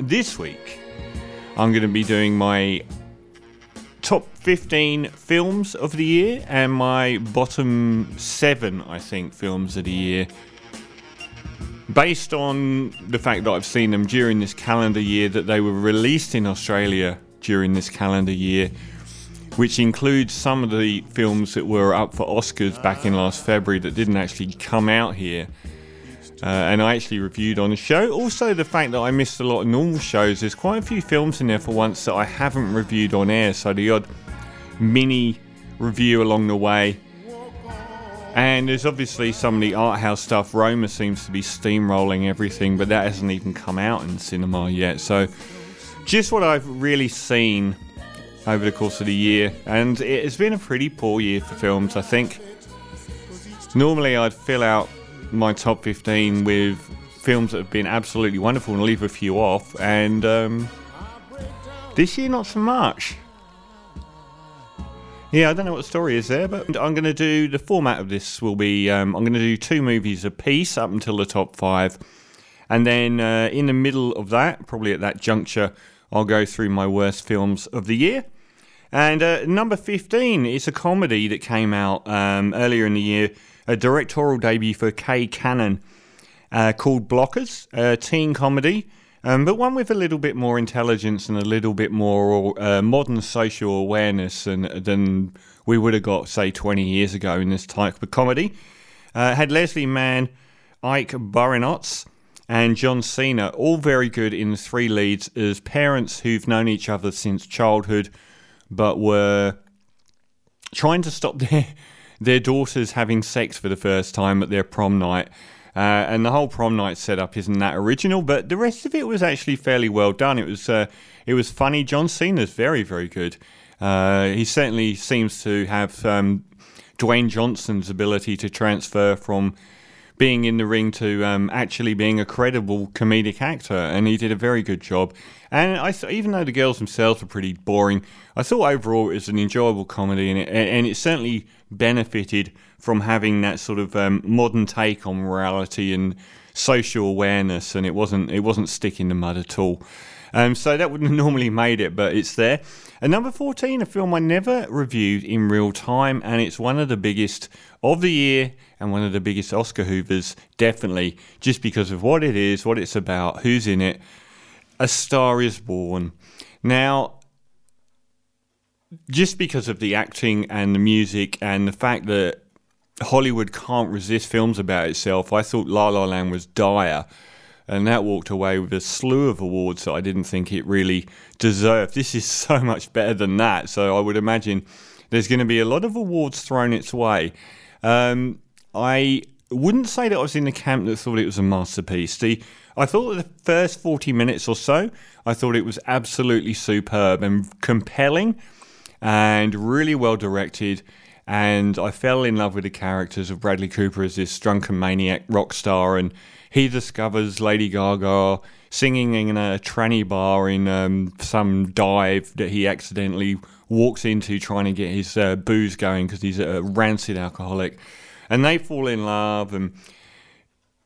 this week I'm going to be doing my top 15 films of the year and my bottom seven, I think, films of the year. Based on the fact that I've seen them during this calendar year, that they were released in Australia during this calendar year, which includes some of the films that were up for Oscars back in last February that didn't actually come out here. Uh, and I actually reviewed on the show. Also, the fact that I missed a lot of normal shows. There's quite a few films in there for once that I haven't reviewed on air, so the odd mini review along the way. And there's obviously some of the art house stuff. Roma seems to be steamrolling everything, but that hasn't even come out in cinema yet. So, just what I've really seen over the course of the year, and it has been a pretty poor year for films, I think. Normally, I'd fill out my top 15 with films that have been absolutely wonderful and leave a few off. And um, this year, not so much. Yeah, I don't know what the story is there, but I'm going to do the format of this will be um, I'm going to do two movies a piece up until the top five. And then uh, in the middle of that, probably at that juncture, I'll go through my worst films of the year. And uh, number 15 is a comedy that came out um, earlier in the year a directorial debut for Kay Cannon uh, called Blockers, a teen comedy, um, but one with a little bit more intelligence and a little bit more uh, modern social awareness than, than we would have got, say, 20 years ago in this type of comedy. Uh, had Leslie Mann, Ike Barinholtz, and John Cena, all very good in the three leads as parents who've known each other since childhood, but were trying to stop their their daughter's having sex for the first time at their prom night. Uh, and the whole prom night setup isn't that original, but the rest of it was actually fairly well done. It was uh, it was funny. John Cena's very very good. Uh, he certainly seems to have um, Dwayne Johnson's ability to transfer from being in the ring to um, actually being a credible comedic actor, and he did a very good job. And I, even though the girls themselves were pretty boring, I thought overall it was an enjoyable comedy, and it, and it certainly benefited from having that sort of um, modern take on morality and social awareness, and it wasn't it wasn't sticking the mud at all. Um, so that wouldn't have normally made it, but it's there. And number 14, a film I never reviewed in real time, and it's one of the biggest of the year and one of the biggest Oscar Hoovers, definitely, just because of what it is, what it's about, who's in it. A Star is Born. Now, just because of the acting and the music and the fact that Hollywood can't resist films about itself, I thought La La Land was dire. And that walked away with a slew of awards that I didn't think it really deserved. This is so much better than that. So I would imagine there's going to be a lot of awards thrown its way. Um, I wouldn't say that I was in the camp that thought it was a masterpiece. The, I thought the first 40 minutes or so, I thought it was absolutely superb and compelling and really well directed. And I fell in love with the characters of Bradley Cooper as this drunken maniac rock star, and he discovers Lady Gaga singing in a tranny bar in um, some dive that he accidentally walks into trying to get his uh, booze going because he's a rancid alcoholic. And they fall in love and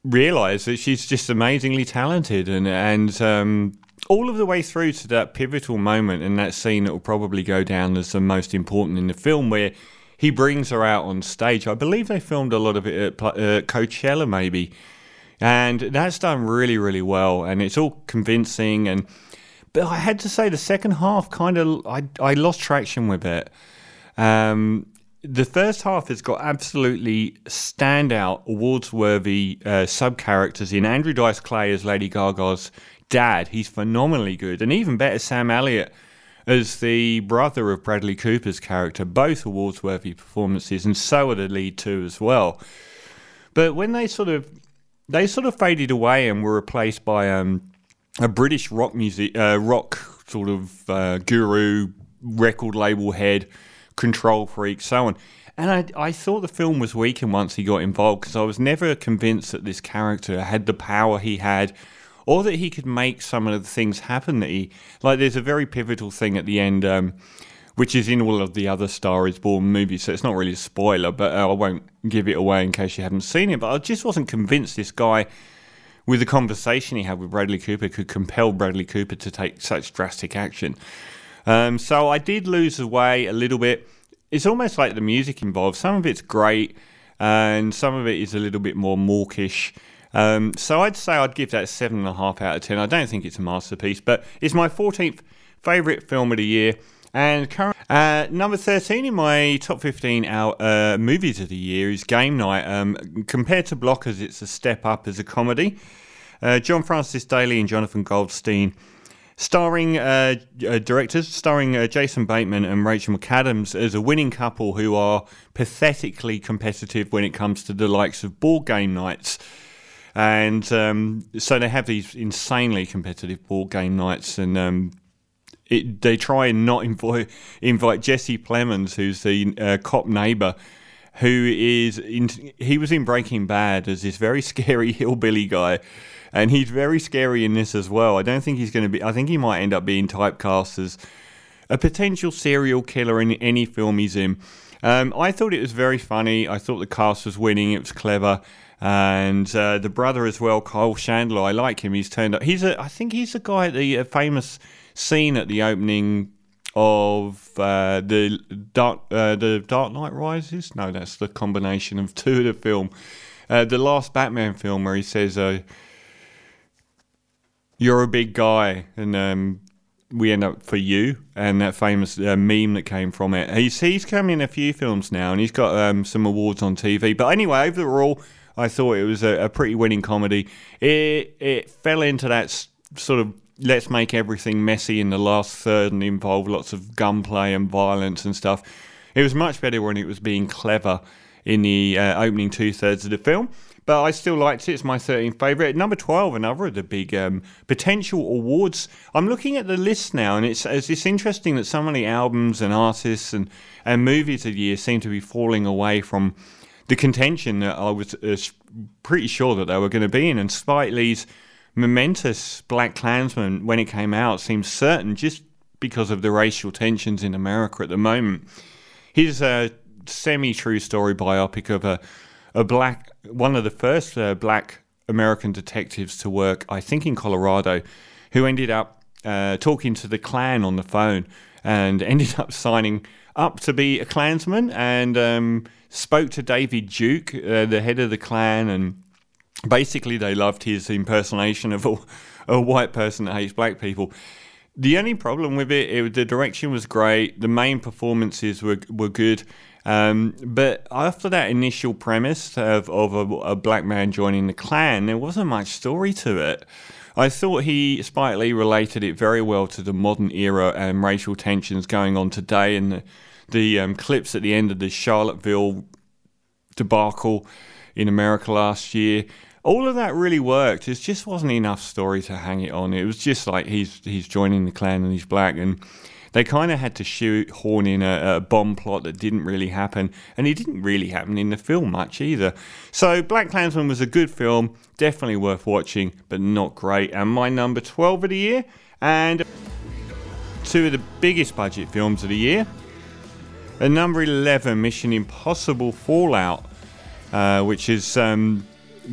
realize that she's just amazingly talented and and um, all of the way through to that pivotal moment in that scene that will probably go down as the most important in the film, where he brings her out on stage. I believe they filmed a lot of it at uh, Coachella, maybe, and that's done really, really well, and it's all convincing. And but I had to say, the second half kind of I I lost traction with it. Um, the first half has got absolutely standout, awards-worthy uh, sub characters in Andrew Dice Clay as Lady Gaga's dad. He's phenomenally good. And even better, Sam Elliott as the brother of Bradley Cooper's character. Both awards worthy performances, and so are the lead two as well. But when they sort of they sort of faded away and were replaced by um, a British rock music uh, rock sort of uh, guru, record label head, control freak, so on. And I, I thought the film was weakened once he got involved because I was never convinced that this character had the power he had or that he could make some of the things happen that he like. There's a very pivotal thing at the end, um, which is in all of the other Star Is Born movies, so it's not really a spoiler, but uh, I won't give it away in case you haven't seen it. But I just wasn't convinced this guy with the conversation he had with Bradley Cooper, could compel Bradley Cooper to take such drastic action. Um, so I did lose the way a little bit. It's almost like the music involved. Some of it's great, and some of it is a little bit more mawkish. Um, so I'd say I'd give that seven and a half out of ten. I don't think it's a masterpiece, but it's my 14th favourite film of the year. And current, uh, number 13 in my top 15 out, uh, movies of the year is Game Night. Um, compared to Blockers, it's a step up as a comedy. Uh, John Francis Daley and Jonathan Goldstein, starring uh, uh, directors, starring uh, Jason Bateman and Rachel McAdams as a winning couple who are pathetically competitive when it comes to the likes of board game nights. And um, so they have these insanely competitive board game nights, and um, it, they try and not invite, invite Jesse Plemons, who's the uh, cop neighbor, who is in, he was in Breaking Bad as this very scary hillbilly guy, and he's very scary in this as well. I don't think he's going to be. I think he might end up being typecast as a potential serial killer in any film he's in. Um, I thought it was very funny. I thought the cast was winning. It was clever. And uh, the brother as well, Kyle Chandler. I like him. He's turned up. He's a. I think he's the guy the uh, famous scene at the opening of uh, the Dark uh, the Dark Knight Rises. No, that's the combination of two of the film. Uh, the last Batman film where he says, uh, "You're a big guy," and um, we end up for you, and that famous uh, meme that came from it. He's he's come in a few films now, and he's got um, some awards on TV. But anyway, overall, I thought it was a, a pretty winning comedy. It it fell into that s- sort of let's make everything messy in the last third and involve lots of gunplay and violence and stuff. It was much better when it was being clever in the uh, opening two thirds of the film. But I still liked it. It's my 13th favourite. Number 12, another of the big um, potential awards. I'm looking at the list now, and it's, it's, it's interesting that so many albums and artists and, and movies of the year seem to be falling away from the contention that I was uh, pretty sure that they were going to be in. And Spike Lee's momentous Black Klansman, when it came out, seems certain just because of the racial tensions in America at the moment. His a semi-true story biopic of a, a black, one of the first uh, black American detectives to work, I think, in Colorado, who ended up uh, talking to the Klan on the phone and ended up signing up to be a Klansman and um, spoke to David Duke, uh, the head of the Klan, and basically they loved his impersonation of a, a white person that hates black people. The only problem with it, it, the direction was great. The main performances were were good, um, but after that initial premise of, of a, a, black man joining the Klan, there wasn't much story to it. I thought he, Spike Lee, related it very well to the modern era and racial tensions going on today, and the, the um, clips at the end of the Charlottesville debacle in America last year all of that really worked. It just wasn't enough story to hang it on. It was just like he's he's joining the clan and he's black, and they kind of had to shoot horn in a, a, bomb plot that didn't really happen, and it didn't really happen in the film much either. So Black Klansman was a good film, definitely worth watching, but not great. And my number twelve of the year, and two of the biggest budget films of the year. And number 11, Mission Impossible Fallout, uh, which is um,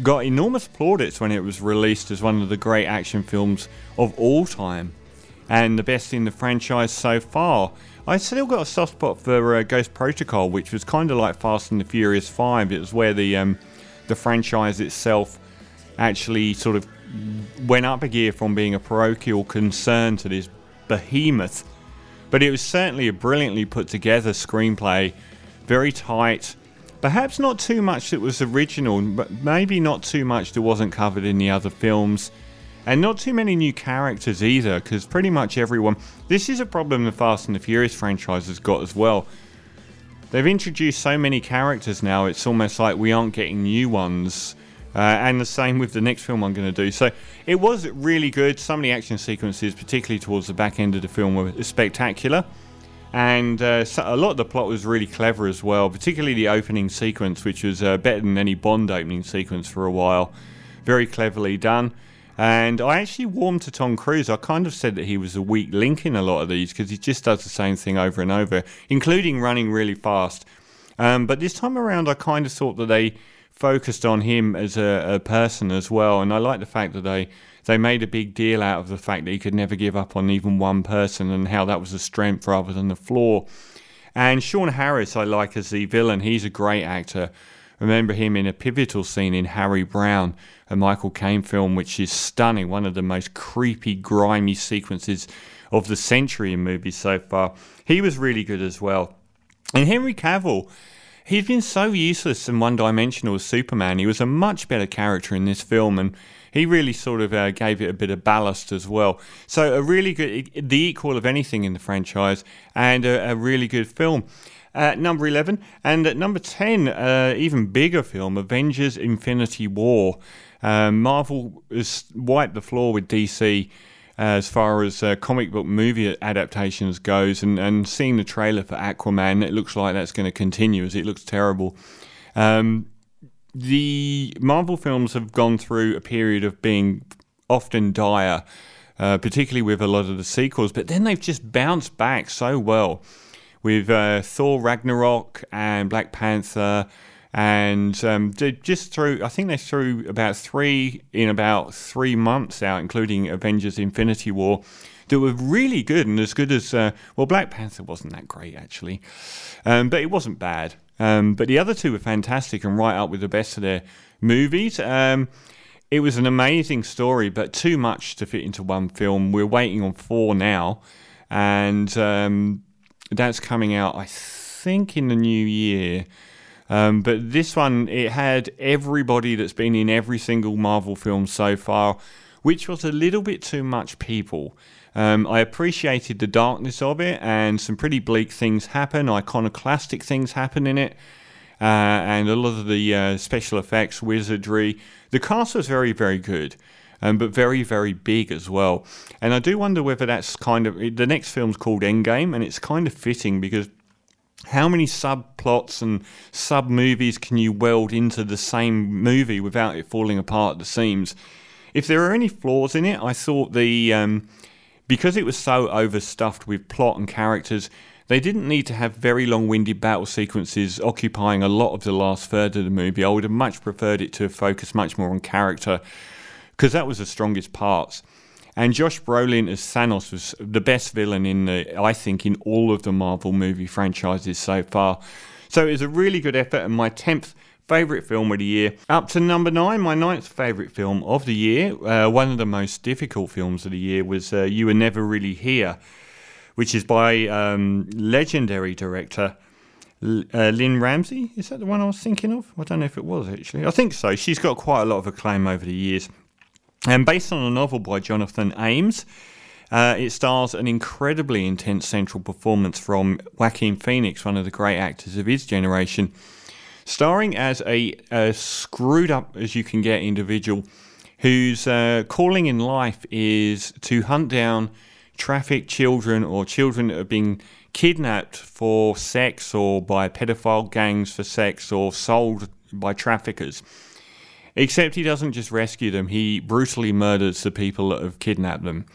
got enormous plaudits when it was released as one of the great action films of all time and the best in the franchise so far. I still got a soft spot for uh, Ghost Protocol, which was kind of like Fast and the Furious 5. It was where the um, the franchise itself actually sort of went up a gear from being a parochial concern to this behemoth. But it was certainly a brilliantly put together screenplay, very tight, Perhaps not too much that was original, but maybe not too much that wasn't covered in the other films. And not too many new characters either, because pretty much everyone. This is a problem the Fast and the Furious franchise has got as well. They've introduced so many characters now, it's almost like we aren't getting new ones. Uh, and the same with the next film I'm going to do. So it was really good. Some of the action sequences, particularly towards the back end of the film, were spectacular and uh, a lot of the plot was really clever as well, particularly the opening sequence, which was uh, better than any Bond opening sequence for a while. Very cleverly done. And I actually warmed to Tom Cruise. I kind of said that he was a weak link in a lot of these because he just does the same thing over and over, including running really fast. Um, but this time around, I kind of thought that they focused on him as a, a person as well. And I like the fact that they they made a big deal out of the fact that he could never give up on even one person and how that was a strength rather than a flaw. And Sean Harris, I like as the villain. He's a great actor. Remember him in a pivotal scene in Harry Brown, a Michael Caine film, which is stunning. One of the most creepy, grimy sequences of the century in movies so far. He was really good as well. And Henry Cavill, he's been so useless and one dimensional as Superman. He was a much better character in this film, and he really sort of uh, gave it a bit of ballast as well. So, a really good, the equal of anything in the franchise, and a, a really good film. At number 11. And at number 10, uh, even bigger film, Avengers Infinity War. Um, Marvel has wiped the floor with DC as far as uh, comic book movie adaptations goes, and, and seeing the trailer for Aquaman, it looks like that's going to continue as it looks terrible. Um, the Marvel films have gone through a period of being often dire, uh, particularly with a lot of the sequels, but then they've just bounced back so well with uh, Thor Ragnarok and Black Panther and um, just threw. I think they threw about three in about three months out, including Avengers: Infinity War, that were really good and as good as uh, well. Black Panther wasn't that great actually, um, but it wasn't bad. Um, but the other two were fantastic and right up with the best of their movies. Um, it was an amazing story, but too much to fit into one film. We're waiting on four now, and um, that's coming out, I think, in the new year. Um, but this one, it had everybody that's been in every single Marvel film so far, which was a little bit too much people. Um, I appreciated the darkness of it, and some pretty bleak things happen, iconoclastic things happen in it, uh, and a lot of the uh, special effects, wizardry. The cast was very, very good. Um, but very, very big as well. And I do wonder whether that's kind of the next film's called Endgame, and it's kind of fitting because how many subplots and sub movies can you weld into the same movie without it falling apart at the seams? If there are any flaws in it, I thought the um, because it was so overstuffed with plot and characters, they didn't need to have very long-winded battle sequences occupying a lot of the last third of the movie. I would have much preferred it to focus much more on character because that was the strongest parts. And Josh Brolin as Thanos was the best villain in the, I think, in all of the Marvel movie franchises so far. So it was a really good effort, and my tenth favourite film of the year. Up to number nine, my ninth favourite film of the year. Uh, one of the most difficult films of the year was uh, You Were Never Really Here, which is by um, legendary director uh, Lynne Ramsay. Is that the one I was thinking of? I don't know if it was actually. I think so. She's got quite a lot of acclaim over the years. And based on a novel by Jonathan Ames, uh, it stars an incredibly intense central performance from Joaquin Phoenix, one of the great actors of his generation, starring as a, a screwed up as you can get individual whose uh, calling in life is to hunt down trafficked children or children that have been kidnapped for sex or by pedophile gangs for sex or sold by traffickers. Except he doesn't just rescue them, he brutally murders the people that have kidnapped them.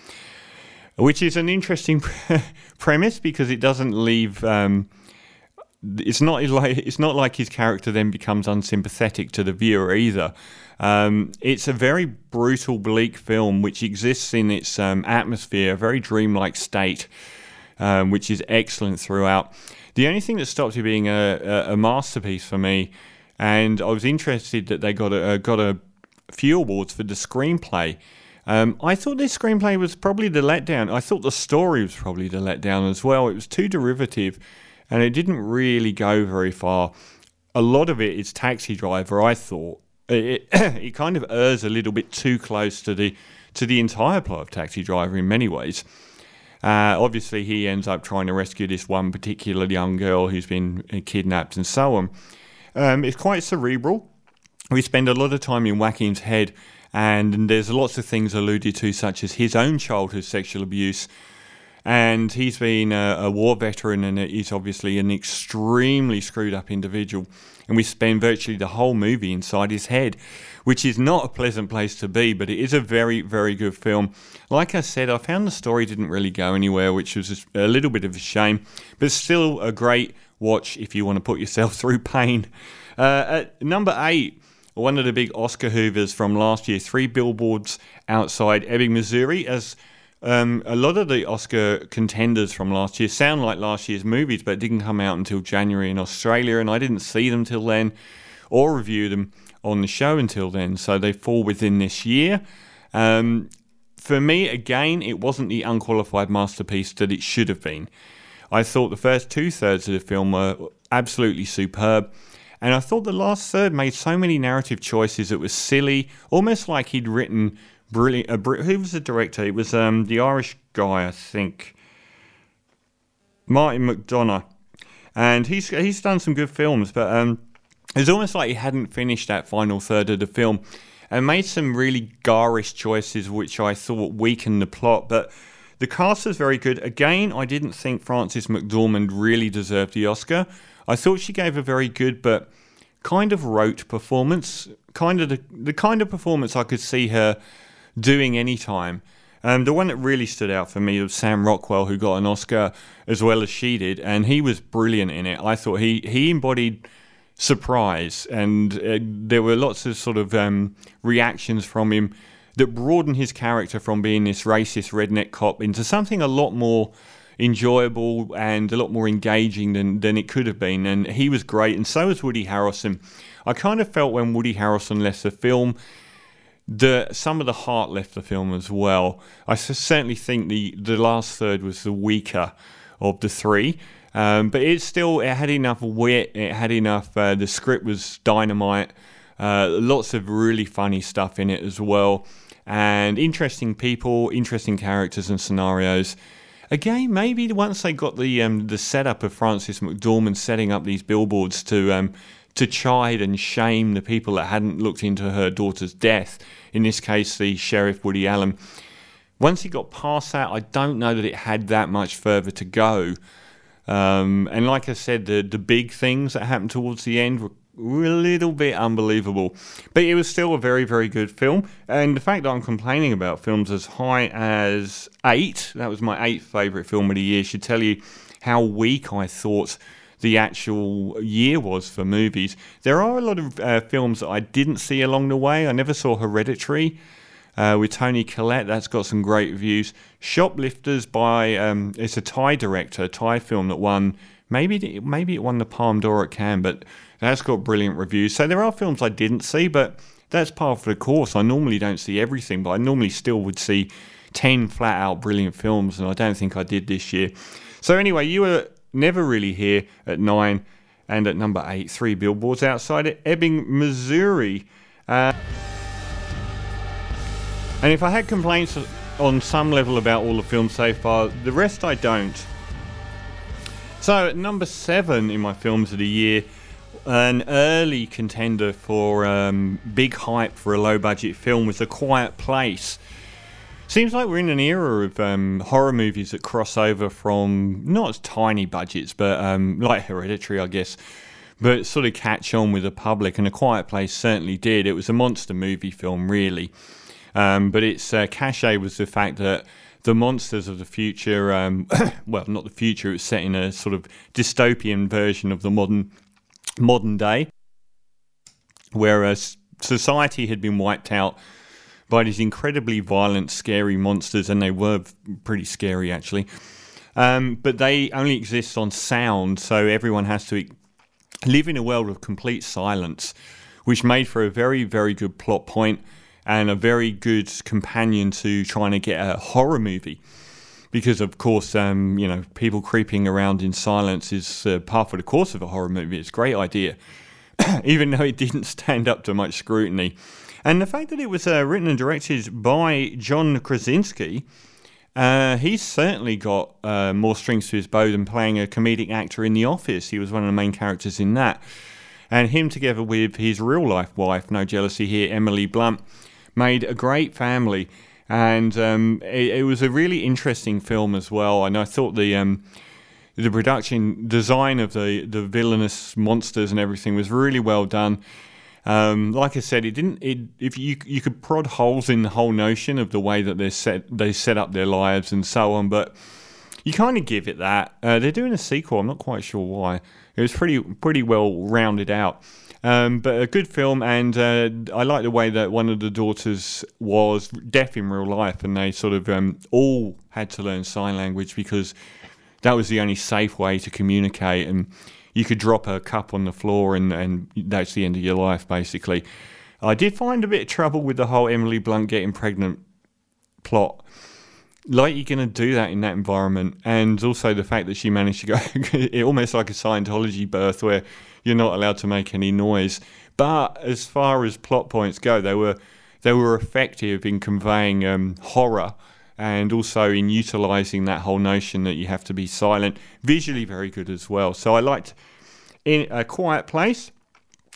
Which is an interesting premise because it doesn't leave. Um, it's not like it's not like his character then becomes unsympathetic to the viewer either. Um, it's a very brutal, bleak film which exists in its um, atmosphere, a very dreamlike state, um, which is excellent throughout. The only thing that stops it being a, a, masterpiece for me and I was interested that they got a got a few awards for the screenplay. Um, I thought this screenplay was probably the letdown. I thought the story was probably the letdown as well. It was too derivative, and it didn't really go very far. A lot of it is Taxi Driver. I thought it, it, kind of errs a little bit too close to the to the entire plot of Taxi Driver in many ways. Uh, obviously, he ends up trying to rescue this one particular young girl who's been kidnapped and so on. Um, it's quite cerebral. We spend a lot of time in Joaquin's head, and there's lots of things alluded to, such as his own childhood sexual abuse. And he's been a, a war veteran, and he's obviously an extremely screwed up individual. And we spend virtually the whole movie inside his head, which is not a pleasant place to be, but it is a very, very good film. Like I said, I found the story didn't really go anywhere, which was a little bit of a shame, but still a great watch if you want to put yourself through pain. Uh, at number eight, one of the big Oscar hoovers from last year, three billboards outside Ebbing, Missouri, as um, a lot of the Oscar contenders from last year sound like last year's movies, but didn't come out until January in Australia, and I didn't see them till then or review them on the show until then, so they fall within this year. Um, for me, again, it wasn't the unqualified masterpiece that it should have been. I thought the first two thirds of the film were absolutely superb. And I thought the last third made so many narrative choices it was silly, almost like he'd written brilliant. Uh, who was the director? It was um, the Irish guy, I think, Martin McDonagh, and he's he's done some good films, but um, it's almost like he hadn't finished that final third of the film, and made some really garish choices, which I thought weakened the plot, but. The cast was very good. Again, I didn't think Frances McDormand really deserved the Oscar. I thought she gave a very good but kind of rote performance, kind of the, the kind of performance I could see her doing anytime. Um, the one that really stood out for me was Sam Rockwell, who got an Oscar as well as she did, and he was brilliant in it. I thought he he embodied surprise, and uh, there were lots of sort of um, reactions from him that broadened his character from being this racist redneck cop into something a lot more enjoyable and a lot more engaging than, than it could have been. And he was great, and so was Woody Harrelson. I kind of felt when Woody Harrelson left the film, the some of the heart left the film as well. I certainly think the the last third was the weaker of the three. Um, but it still it had enough wit. It had enough. Uh, the script was dynamite. Uh, lots of really funny stuff in it as well, and interesting people, interesting characters and scenarios. Again, maybe once they got the um, the setup of Frances McDormand setting up these billboards to um, to chide and shame the people that hadn't looked into her daughter's death, in this case, the Sheriff Woody Allen. Once he got past that, I don't know that it had that much further to go. Um, and like I said, the, the big things that happened towards the end were a little bit unbelievable. But it was still a very, very good film. And the fact that I'm complaining about films as high as eight, that was my eighth favourite film of the year, should tell you how weak I thought the actual year was for movies. There are a lot of uh, films that I didn't see along the way. I never saw Hereditary. Uh, with Toni Collette, that's got some great reviews. Shoplifters by um, it's a Thai director, a Thai film that won maybe maybe it won the Palme d'Or at Cannes, but that's got brilliant reviews. So there are films I didn't see, but that's part of the course. I normally don't see everything, but I normally still would see 10 flat out brilliant films, and I don't think I did this year. So, anyway, you were never really here at nine and at number eight, three billboards outside of Ebbing, Missouri. Uh, and if I had complaints on some level about all the films so far, the rest I don't. So, number seven in my films of the year an early contender for um, big hype for a low budget film was A Quiet Place. Seems like we're in an era of um, horror movies that cross over from not as tiny budgets, but um, like Hereditary, I guess, but sort of catch on with the public. And A Quiet Place certainly did. It was a monster movie film, really. Um, but its uh, cachet was the fact that the monsters of the future, um, well, not the future, it was set in a sort of dystopian version of the modern modern day, whereas society had been wiped out by these incredibly violent, scary monsters, and they were pretty scary actually. Um, but they only exist on sound, so everyone has to live in a world of complete silence, which made for a very, very good plot point and a very good companion to trying to get a horror movie because of course, um, you know, people creeping around in silence is uh, part of the course of a horror movie. It's a great idea, even though it didn't stand up to much scrutiny. And the fact that it was uh, written and directed by John Krasinski, uh, he's certainly got uh, more strings to his bow than playing a comedic actor in The Office. He was one of the main characters in that. And him, together with his real life wife, no jealousy here, Emily Blunt, made a great family and um, it, it, was a really interesting film as well. And I thought the um, the production design of the the villainous monsters and everything was really well done. Um, like I said, it didn't. It if you you could prod holes in the whole notion of the way that they set they set up their lives and so on, but you kind of give it that. Uh, they're doing a sequel. I'm not quite sure why. It was pretty pretty well rounded out. Um, but a good film, and uh, I like the way that one of the daughters was deaf in real life, and they sort of um, all had to learn sign language because that was the only safe way to communicate. And you could drop a cup on the floor, and, and that's the end of your life, basically. I did find a bit of trouble with the whole Emily Blunt getting pregnant plot. Like you're going to do that in that environment, and also the fact that she managed to go, it almost like a Scientology birth where you're not allowed to make any noise. But as far as plot points go, they were they were effective in conveying um, horror and also in utilizing that whole notion that you have to be silent. Visually, very good as well. So I liked in a quiet place.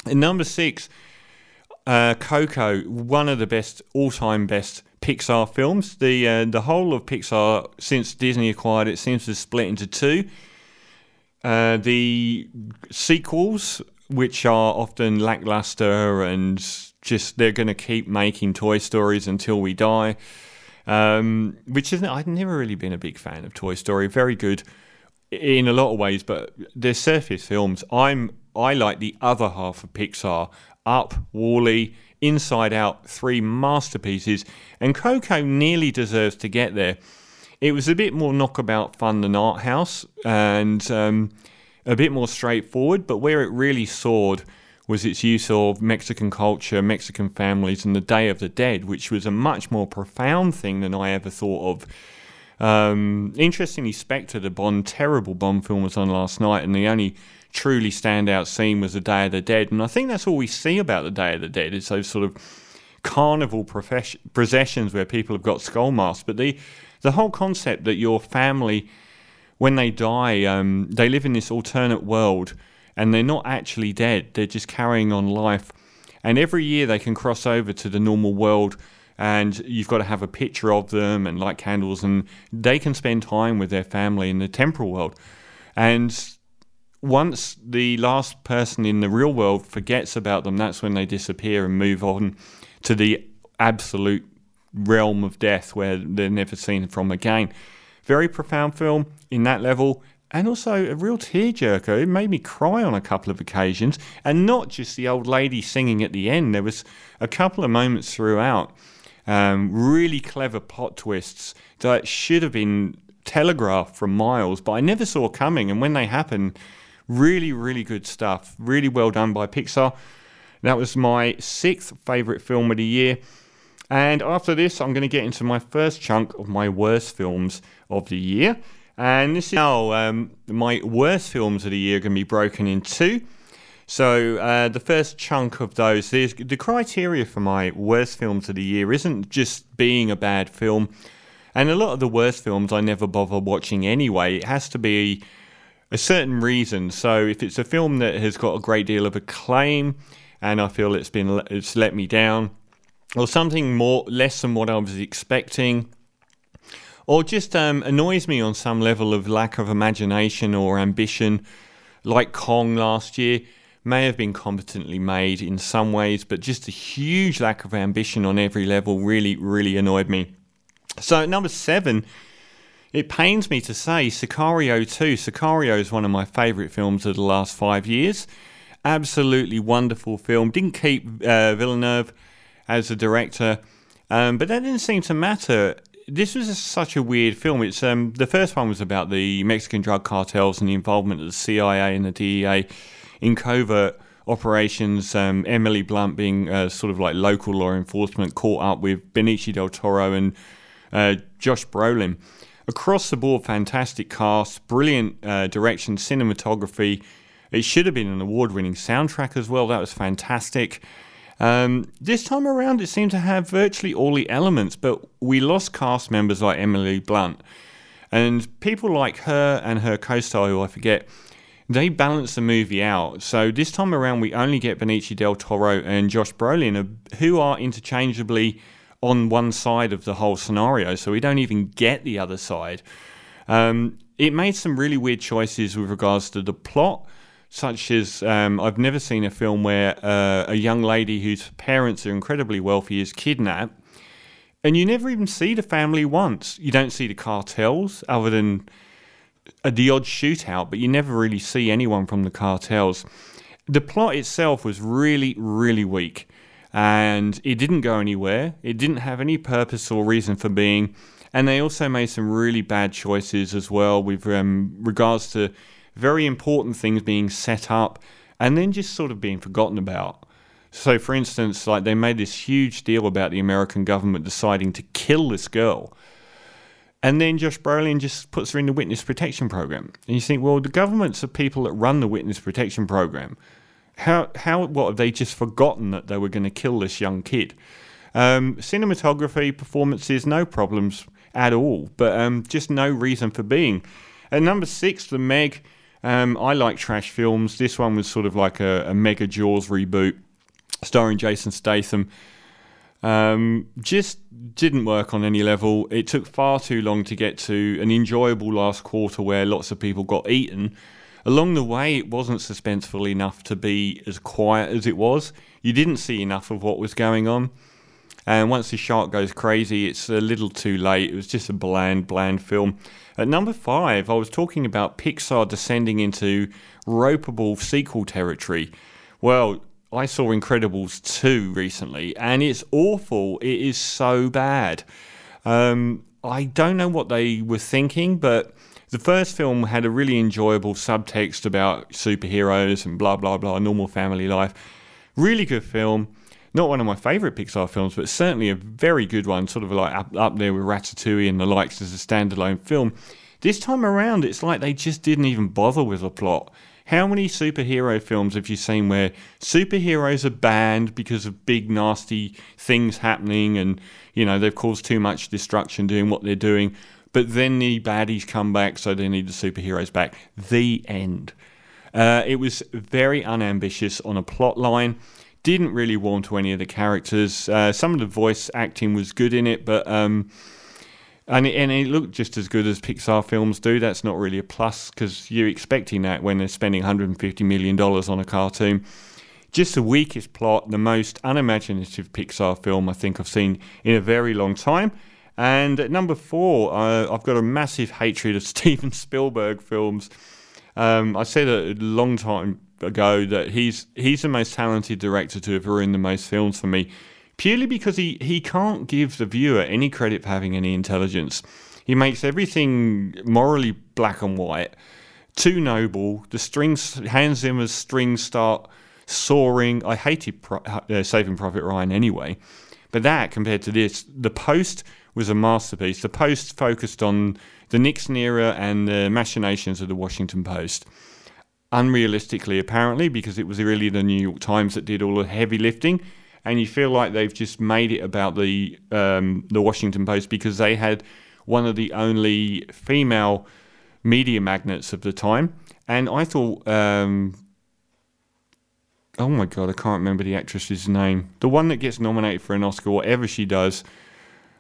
And number six, uh, Coco, one of the best all-time best Pixar films. The uh, the whole of Pixar since Disney acquired it seems to split into two. Uh, the sequels, which are often lackluster and just they're going to keep making Toy Stories until we die. Um, which isn't. I've never really been a big fan of Toy Story. Very good in a lot of ways, but they're surface films. I'm I like the other half of Pixar. Up, WALL-E, Inside Out, three masterpieces, and Coco nearly deserves to get there. It was a bit more knockabout fun than Art House and um, a bit more straightforward, but where it really soared was its use of Mexican culture, Mexican families, and the Day of the Dead, which was a much more profound thing than I ever thought of. Um, interestingly, Spectre, the Bond, terrible Bond film was on last night, and the only truly standout scene was the Day of the Dead. And I think that's all we see about the Day of the Dead is those sort of carnival processions where people have got skull masks. But the the whole concept that your family, when they die, um, they live in this alternate world and they're not actually dead, they're just carrying on life. And every year they can cross over to the normal world and you've got to have a picture of them and light candles and they can spend time with their family in the temporal world. And once the last person in the real world forgets about them, that's when they disappear and move on to the absolute realm of death where they're never seen from again. Very profound film in that level, and also a real tearjerker. It made me cry on a couple of occasions, and not just the old lady singing at the end. There was a couple of moments throughout, um, really clever plot twists that should have been telegraphed from miles, but I never saw coming. And when they happen, really, really good stuff. Really well done by Pixar. That was my sixth favourite film of the year. And after this, I'm going to get into my first chunk of my worst films of the year. And this is now um, my worst films of the year are going to be broken in two. So uh, the first chunk of those, the criteria for my worst films of the year isn't just being a bad film. And a lot of the worst films I never bother watching anyway. It has to be a certain reason. So if it's a film that has got a great deal of acclaim, and I feel it's been it's let me down, or something more less than what I was expecting, or just um, annoys me on some level of lack of imagination or ambition, like Kong last year, may have been competently made in some ways, but just a huge lack of ambition on every level really, really annoyed me. So, number seven, it pains me to say Sicario 2. Sicario is one of my favourite films of the last five years. Absolutely wonderful film. Didn't keep uh, Villeneuve as a director. Um, but that didn't seem to matter. This was such a weird film. It's um, the first one was about the Mexican drug cartels and the involvement of the CIA and the DEA in covert operations. Um, Emily Blunt being uh, sort of like local law enforcement, caught up with Benicio del Toro and uh, Josh Brolin. Across the board, fantastic cast, brilliant uh, direction, cinematography. It should have been an award-winning soundtrack as well. That was fantastic. Um, this time around, it seemed to have virtually all the elements, but we lost cast members like Emily Blunt. And people like her and her co star, who I forget, they balance the movie out. So this time around, we only get Benicio del Toro and Josh Brolin, who are interchangeably on one side of the whole scenario. So we don't even get the other side. Um, it made some really weird choices with regards to the plot such as um, I've never seen a film where uh, a young lady whose parents are incredibly wealthy is kidnapped, and you never even see the family once. You don't see the cartels other than uh, the odd shootout, but you never really see anyone from the cartels. the plot itself was really, really weak. And it didn't go anywhere. It didn't have any purpose or reason for being. And they also made some really bad choices as well with um, regards to very important things being set up and then just sort of being forgotten about. So, for instance, like they made this huge deal about the American government deciding to kill this girl. And then Josh Brolin just puts her in the witness protection program. And you think, well, the government's the people that run the witness protection program. How, how, what have they just forgotten that they were going to kill this young kid? Um, cinematography, performances, no problems at all, but um, just no reason for being. At number six, The Meg. Um, I like trash films. This one was sort of like a, a mega Jaws reboot, starring Jason Statham. Um, just didn't work on any level. It took far too long to get to an enjoyable last quarter where lots of people got eaten. Along the way, it wasn't suspenseful enough to be as quiet as it was. You didn't see enough of what was going on. And once the shark goes crazy, it's a little too late. It was just a bland, bland film. At number five, I was talking about Pixar descending into ropeable sequel territory. Well, I saw Incredibles 2 recently, and it's awful. It is so bad. Um, I don't know what they were thinking, but the first film had a really enjoyable subtext about superheroes and blah, blah, blah, normal family life. Really good film. Not one of my favourite Pixar films, but certainly a very good one, sort of like up, up there with Ratatouille and the likes as a standalone film. This time around, it's like they just didn't even bother with a plot. How many superhero films have you seen where superheroes are banned because of big nasty things happening and you know they've caused too much destruction doing what they're doing? But then the baddies come back, so they need the superheroes back. The end. Uh, it was very unambitious on a plot line. Didn't really warm to any of the characters. Uh, some of the voice acting was good in it, but um, and it, and it looked just as good as Pixar films do. That's not really a plus because you're expecting that when they're spending 150 million dollars on a cartoon. Just the weakest plot, the most unimaginative Pixar film I think I've seen in a very long time. And at number four, uh, I've got a massive hatred of Steven Spielberg films. Um, I said a long time ago that he's he's the most talented director to have ruined the most films for me, purely because he, he can't give the viewer any credit for having any intelligence. He makes everything morally black and white, too noble. The strings, Hans Zimmer's strings start soaring. I hated Pro, uh, Saving Private Ryan anyway, but that compared to this, The Post was a masterpiece. The Post focused on the Nixon era and the machinations of the Washington Post. Unrealistically, apparently, because it was really the New York Times that did all the heavy lifting, and you feel like they've just made it about the um, the Washington Post because they had one of the only female media magnates of the time, and I thought. Um, oh my god, I can't remember the actress's name. The one that gets nominated for an Oscar, whatever she does,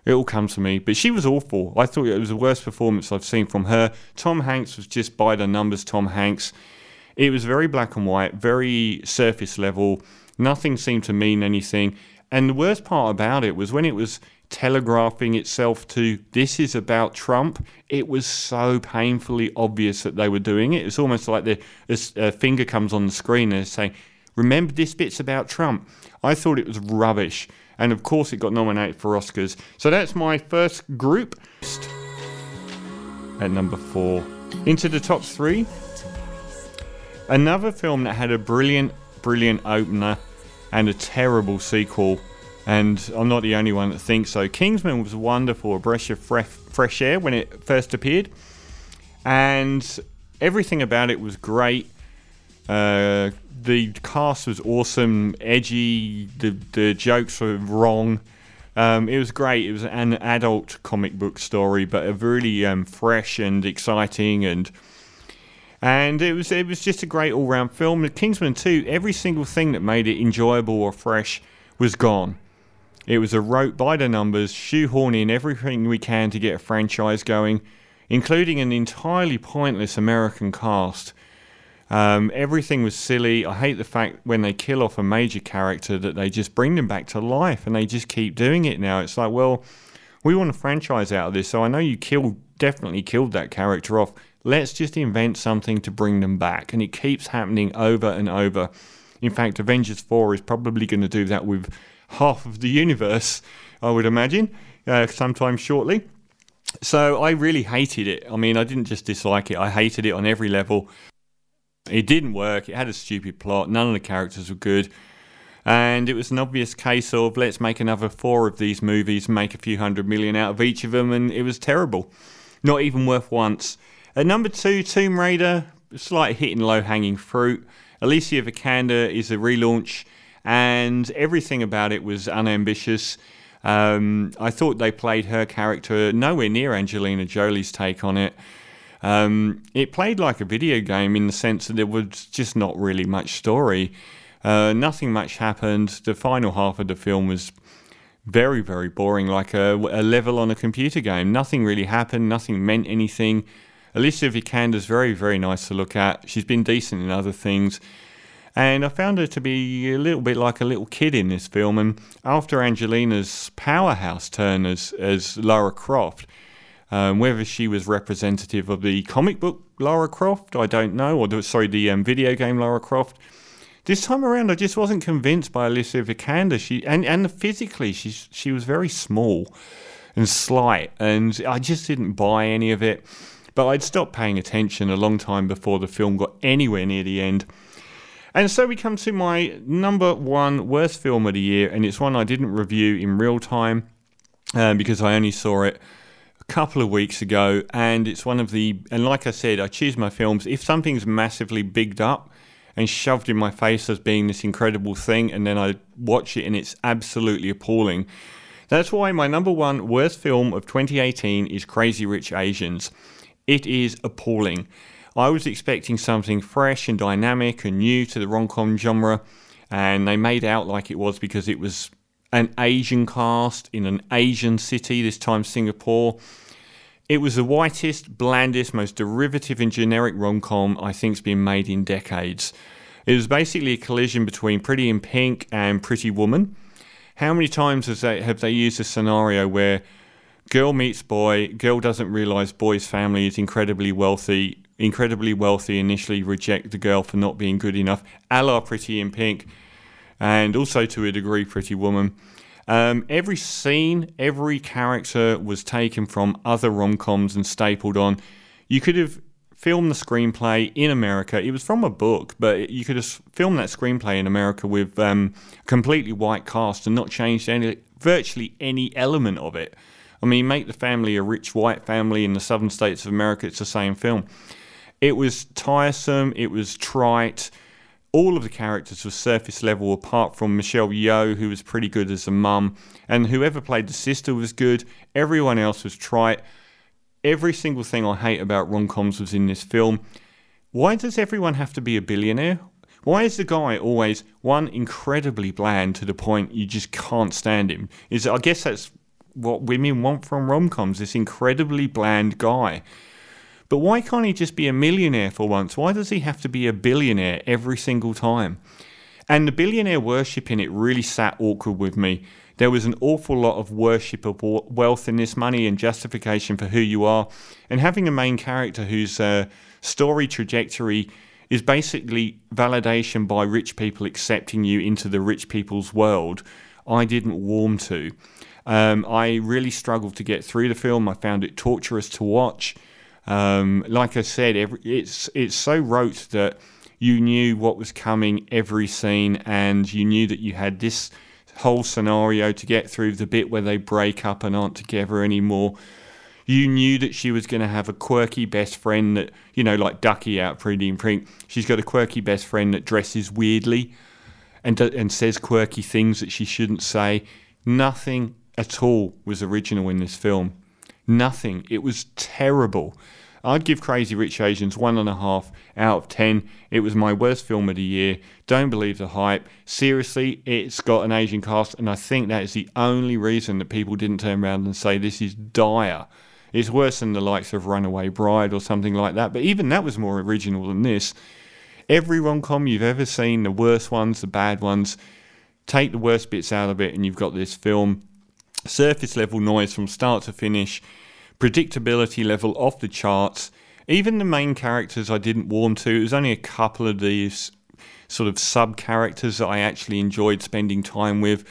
it all comes to me. But she was awful. I thought it was the worst performance I've seen from her. Tom Hanks was just by the numbers, Tom Hanks. It was very black and white, very surface level. Nothing seemed to mean anything. And the worst part about it was when it was telegraphing itself to this is about Trump, it was so painfully obvious that they were doing it. It's almost like the a finger comes on the screen and saying, Remember this bit's about Trump. I thought it was rubbish and of course it got nominated for Oscars. So that's my first group. At number four. Into the top three. Another film that had a brilliant, brilliant opener and a terrible sequel. And I'm not the only one that thinks so. Kingsman was wonderful, a breath of fresh air when it first appeared. And everything about it was great. Uh, the cast was awesome, edgy. The the jokes were wrong. Um, it was great. It was an adult comic book story, but a really um, fresh and exciting and and it was it was just a great all round film. The Kingsman 2, every single thing that made it enjoyable or fresh was gone. It was a rote by the numbers, shoehorn in everything we can to get a franchise going, including an entirely pointless American cast um, everything was silly. I hate the fact when they kill off a major character that they just bring them back to life and they just keep doing it now. It's like, well, we want a franchise out of this, so I know you killed, definitely killed that character off. Let's just invent something to bring them back. And it keeps happening over and over. In fact, Avengers 4 is probably going to do that with half of the universe, I would imagine, uh, sometime shortly. So I really hated it. I mean, I didn't just dislike it, I hated it on every level. It didn't work, it had a stupid plot, none of the characters were good. And it was an obvious case of let's make another four of these movies, make a few hundred million out of each of them, and it was terrible. Not even worth once. At number two, Tomb Raider, slight hitting low hanging fruit. Alicia Vikander is a relaunch, and everything about it was unambitious. Um, I thought they played her character nowhere near Angelina Jolie's take on it. Um, it played like a video game in the sense that there was just not really much story. Uh, nothing much happened. The final half of the film was very, very boring, like a, a, level on a computer game. Nothing really happened. Nothing meant anything. Alicia Vikander's very, very nice to look at. She's been decent in other things. And I found her to be a little bit like a little kid in this film. And after Angelina's powerhouse turn as, as Lara Croft, um, whether she was representative of the comic book Lara Croft, I don't know, or the, sorry, the um, video game Lara Croft. This time around, I just wasn't convinced by Alicia Vikander. She and and physically, she she was very small and slight, and I just didn't buy any of it. But I'd stopped paying attention a long time before the film got anywhere near the end. And so we come to my number one worst film of the year, and it's one I didn't review in real time um, because I only saw it a couple of weeks ago. And it's one of the, and like I said, I choose my films. If something's massively bigged up and shoved in my face as being this incredible thing, and then I watch it and it's absolutely appalling. That's why my number one worst film of 2018 is Crazy Rich Asians. It is appalling. I was expecting something fresh and dynamic and new to the rom com genre, and they made out like it was because it was an Asian cast in an Asian city, this time Singapore. It was the whitest, blandest, most derivative and generic rom com I think's been made in decades. It was basically a collision between Pretty in Pink and Pretty Woman. How many times have they, have they used a scenario where girl meets boy, girl doesn't realize boy's family is incredibly wealthy, incredibly wealthy initially reject the girl for not being good enough, a la Pretty in Pink, and also to a degree Pretty Woman. Um, every scene, every character was taken from other rom coms and stapled on. You could have filmed the screenplay in America. It was from a book, but you could have filmed that screenplay in America with um, completely white cast and not changed any, virtually any element of it. I mean, make the family a rich white family in the southern states of America, it's the same film. It was tiresome, it was trite. All of the characters were surface level apart from Michelle Yeoh, who was pretty good as a mum, and whoever played the sister was good. Everyone else was trite. Every single thing I hate about rom coms was in this film. Why does everyone have to be a billionaire? Why is the guy always one incredibly bland to the point you just can't stand him? Is I guess that's what women want from rom coms. This incredibly bland guy. But why can't he just be a millionaire for once? Why does he have to be a billionaire every single time? And the billionaire worship in it really sat awkward with me. There was an awful lot of worship of wealth in this money and justification for who you are. And having a main character whose uh, story trajectory is basically validation by rich people accepting you into the rich people's world, I didn't warm to. Um, I really struggled to get through the film. I found it torturous to watch. Um, like I said, every, it's it's so rote that you knew what was coming every scene, and you knew that you had this whole scenario to get through the bit where they break up and aren't together anymore. You knew that she was going to have a quirky best friend that, you know, like Ducky out Pretty in Pink. She's got a quirky best friend that dresses weirdly and, and says quirky things that she shouldn't say. Nothing at all was original in this film. Nothing. It was terrible. I'd give Crazy Rich Asians one and a half out of ten. It was my worst film of the year. Don't believe the hype. Seriously, it's got an Asian cast, and I think that is the only reason that people didn't turn around and say this is dire. It's worse than the likes of Runaway Bride or something like that, but even that was more original than this. Every rom com you've ever seen, the worst ones, the bad ones, take the worst bits out of it, and you've got this film. Surface level noise from start to finish predictability level off the charts, even the main characters I didn't warm to. It was only a couple of these sort of sub characters that I actually enjoyed spending time with.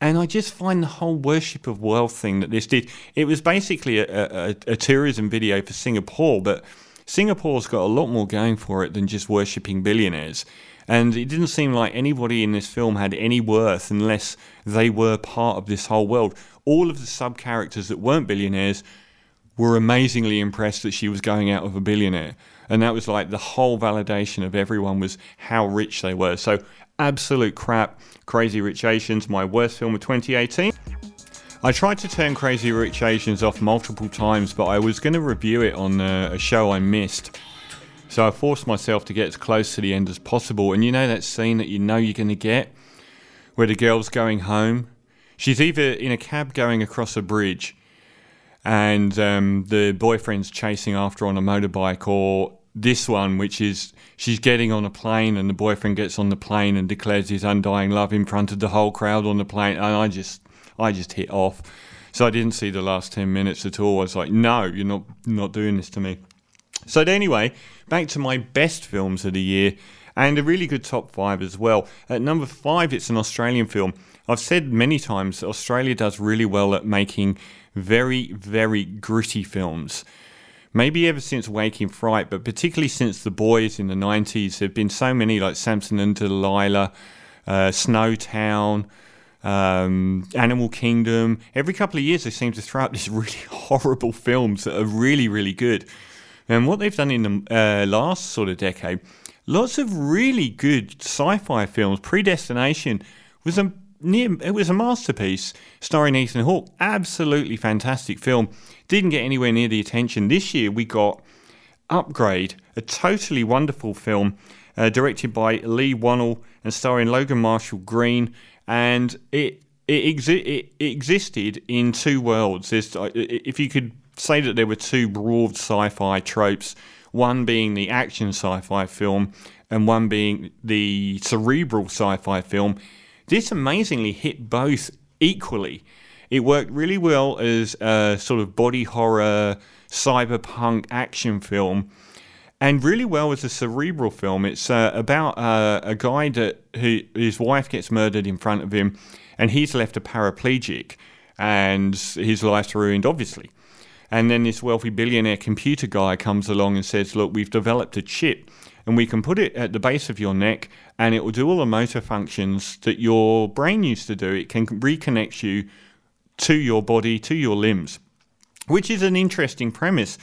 And I just find the whole worship of wealth thing that this did. It was basically a, a, a tourism video for Singapore, but Singapore's got a lot more going for it than just worshipping billionaires. And it didn't seem like anybody in this film had any worth unless they were part of this whole world. All of the sub characters that weren't billionaires were amazingly impressed that she was going out with a billionaire. And that was like the whole validation of everyone was how rich they were. So, absolute crap. Crazy Rich Asians, my worst film of 2018. I tried to turn Crazy Rich Asians off multiple times, but I was going to review it on a, a show I missed. So I forced myself to get as close to the end as possible. And you know that scene that you know you're going to get where the girl's going home? She's either in a cab going across a bridge and um, the boyfriend's chasing after on a motorbike, or this one, which is she's getting on a plane and the boyfriend gets on the plane and declares his undying love in front of the whole crowd on the plane. And I just I just hit off. So I didn't see the last 10 minutes at all. I was like, no, you're not, not doing this to me. So anyway, back to my best films of the year and a really good top five as well. At number five, it's an Australian film. I've said many times Australia does really well at making very, very gritty films. Maybe ever since Wake in Fright, but particularly since The Boys in the 90s, there have been so many like Samson and Delilah, uh, Snowtown, um, Animal Kingdom. Every couple of years, they seem to throw out these really horrible films that are really, really good. And what they've done in the uh, last sort of decade, lots of really good sci-fi films. Predestination was a near, it was a masterpiece starring Ethan Hawke. Absolutely fantastic film. Didn't get anywhere near the attention. This year we got Upgrade, a totally wonderful film uh, directed by Leigh Whannell and starring Logan Marshall Green and it it, exi- it, it existed in two worlds. There's, uh, if you could say that there were two broad sci-fi tropes, one being the action sci-fi film, and one being the cerebral sci-fi film. This amazingly hit both equally. It worked really well as a sort of body horror, cyberpunk action film, and really well as a cerebral film. It's uh, about uh, a guy that who, his wife gets murdered in front of him, and he's left a paraplegic, and his life's ruined, obviously. And then this wealthy billionaire computer guy comes along and says, "Look, we've developed a chip, and we can put it at the base of your neck, and it will do all the motor functions that your brain used to do. It can reconnect you to your body, to your limbs." Which is an interesting premise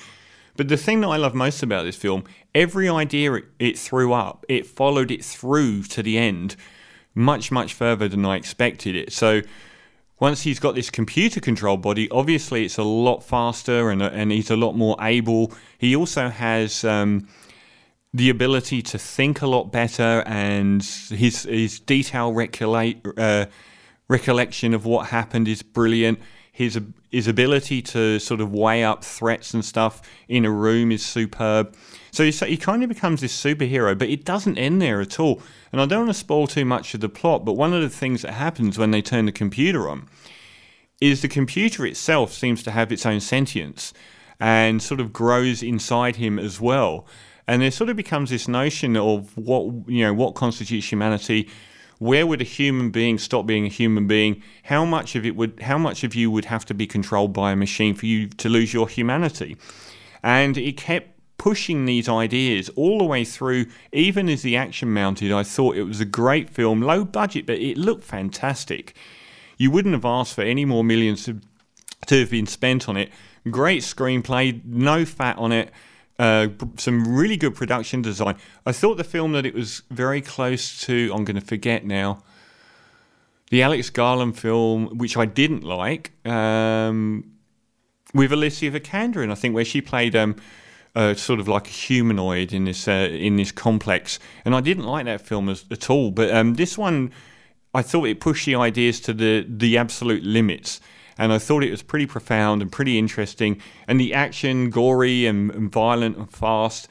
but the thing that I love most about this film, every idea it, threw up, it followed it through to the end much, much further than I expected it. So once he's got this computer controlled body, obviously it's a lot faster and, and he's a lot more able. He also has um, the ability to think a lot better and his, his detail recollate, uh, recollection of what happened is brilliant his his ability to sort of weigh up threats and stuff in a room is superb. So he, he kind of becomes this superhero, but it doesn't end there at all. And I don't want to spoil too much of the plot, but one of the things that happens when they turn the computer on is the computer itself seems to have its own sentience and sort of grows inside him as well. And there sort of becomes this notion of what you know what constitutes humanity, where would a human being stop being a human being? How much of it would how much of you would have to be controlled by a machine for you to lose your humanity? And it kept pushing these ideas all the way through, even as the action mounted. I thought it was a great film, low budget, but it looked fantastic. You wouldn't have asked for any more millions to, to have been spent on it. Great screenplay, no fat on it. Uh, some really good production design. I thought the film that it was very close to. I'm going to forget now. The Alex Garland film, which I didn't like, um, with Alicia Vikander, and I think where she played um, uh, sort of like a humanoid in this uh, in this complex, and I didn't like that film as, at all. But um, this one, I thought it pushed the ideas to the the absolute limits and I thought it was pretty profound and pretty interesting. And the action, gory and, and violent and fast,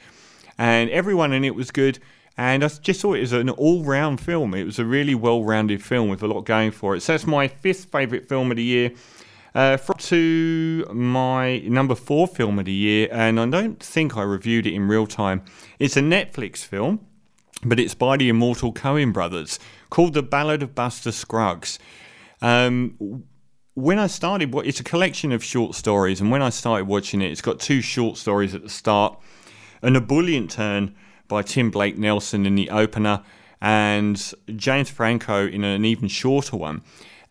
and everyone in it was good. And I just thought it was an all round film. It was a really well rounded film with a lot going for it. So that's my fifth favourite film of the year. Uh, to my number four film of the year, and I don't think I reviewed it in real time. It's a Netflix film, but it's by the immortal Coen brothers called The Ballad of Buster Scruggs. Um, when I started, it's a collection of short stories, and when I started watching it, it's got two short stories at the start, an ebullient turn by Tim Blake Nelson in the opener, and James Franco in an even shorter one.